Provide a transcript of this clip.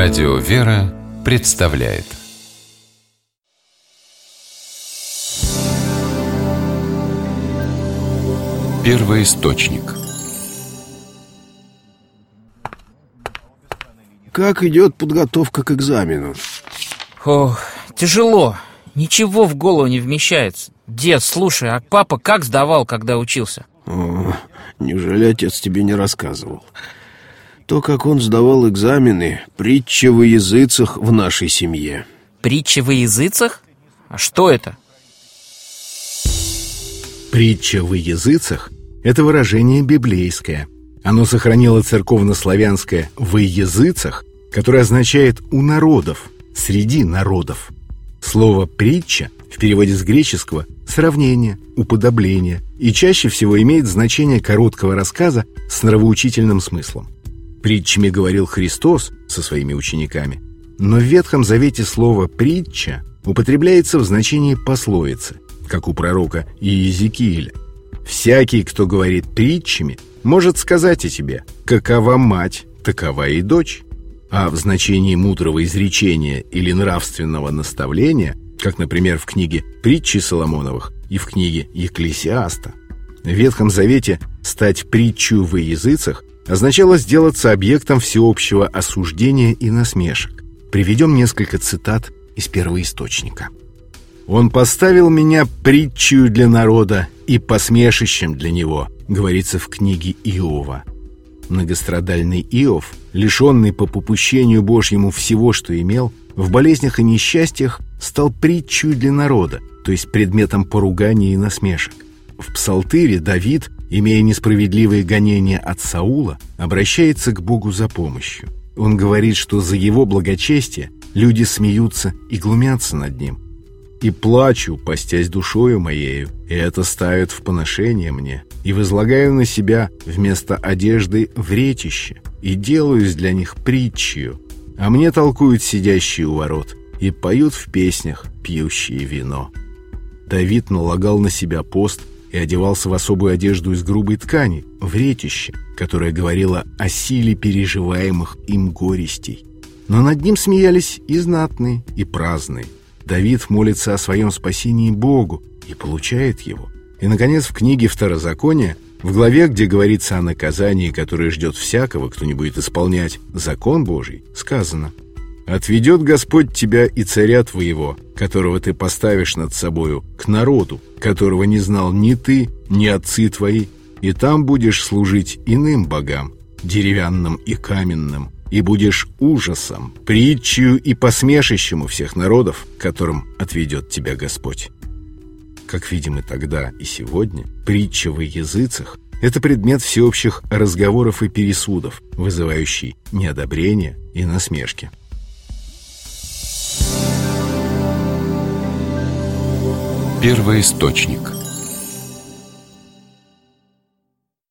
Радио «Вера» представляет Первый источник Как идет подготовка к экзамену? Ох, тяжело. Ничего в голову не вмещается. Дед, слушай, а папа как сдавал, когда учился? О, неужели отец тебе не рассказывал? То, как он сдавал экзамены, притча во языцах в нашей семье. Притча во языцах? А что это? Притча во языцах – это выражение библейское. Оно сохранило церковно-славянское «во языцах», которое означает «у народов», «среди народов». Слово «притча» в переводе с греческого «сравнение», «уподобление» и чаще всего имеет значение короткого рассказа с нравоучительным смыслом. Притчами говорил Христос со своими учениками, но в Ветхом Завете слово «притча» употребляется в значении пословицы, как у пророка Иезекииля. «Всякий, кто говорит притчами, может сказать о тебе, какова мать, такова и дочь». А в значении мудрого изречения или нравственного наставления, как, например, в книге «Притчи Соломоновых» и в книге «Екклесиаста». В Ветхом Завете стать притчу во языцах означало сделаться объектом всеобщего осуждения и насмешек. Приведем несколько цитат из первоисточника. «Он поставил меня притчью для народа и посмешищем для него», говорится в книге Иова. Многострадальный Иов, лишенный по попущению Божьему всего, что имел, в болезнях и несчастьях стал притчью для народа, то есть предметом поругания и насмешек. В Псалтыре Давид, имея несправедливые гонения от Саула, обращается к Богу за помощью. Он говорит, что за его благочестие люди смеются и глумятся над ним. «И плачу, постясь душою моею, и это ставит в поношение мне, и возлагаю на себя вместо одежды вретище, и делаюсь для них притчью, а мне толкуют сидящие у ворот, и поют в песнях пьющие вино». Давид налагал на себя пост и одевался в особую одежду из грубой ткани, вретище, которое говорило о силе переживаемых им горестей. Но над ним смеялись и знатные, и праздные. Давид молится о своем спасении Богу и получает его. И, наконец, в книге Второзакония, в главе, где говорится о наказании, которое ждет всякого, кто не будет исполнять закон Божий, сказано «Отведет Господь тебя и царя твоего, которого ты поставишь над собою, к народу, которого не знал ни ты, ни отцы твои, и там будешь служить иным богам, деревянным и каменным, и будешь ужасом, притчью и посмешищем у всех народов, которым отведет тебя Господь. Как видим и тогда, и сегодня, притча в языцах – это предмет всеобщих разговоров и пересудов, вызывающий неодобрение и насмешки. Первый источник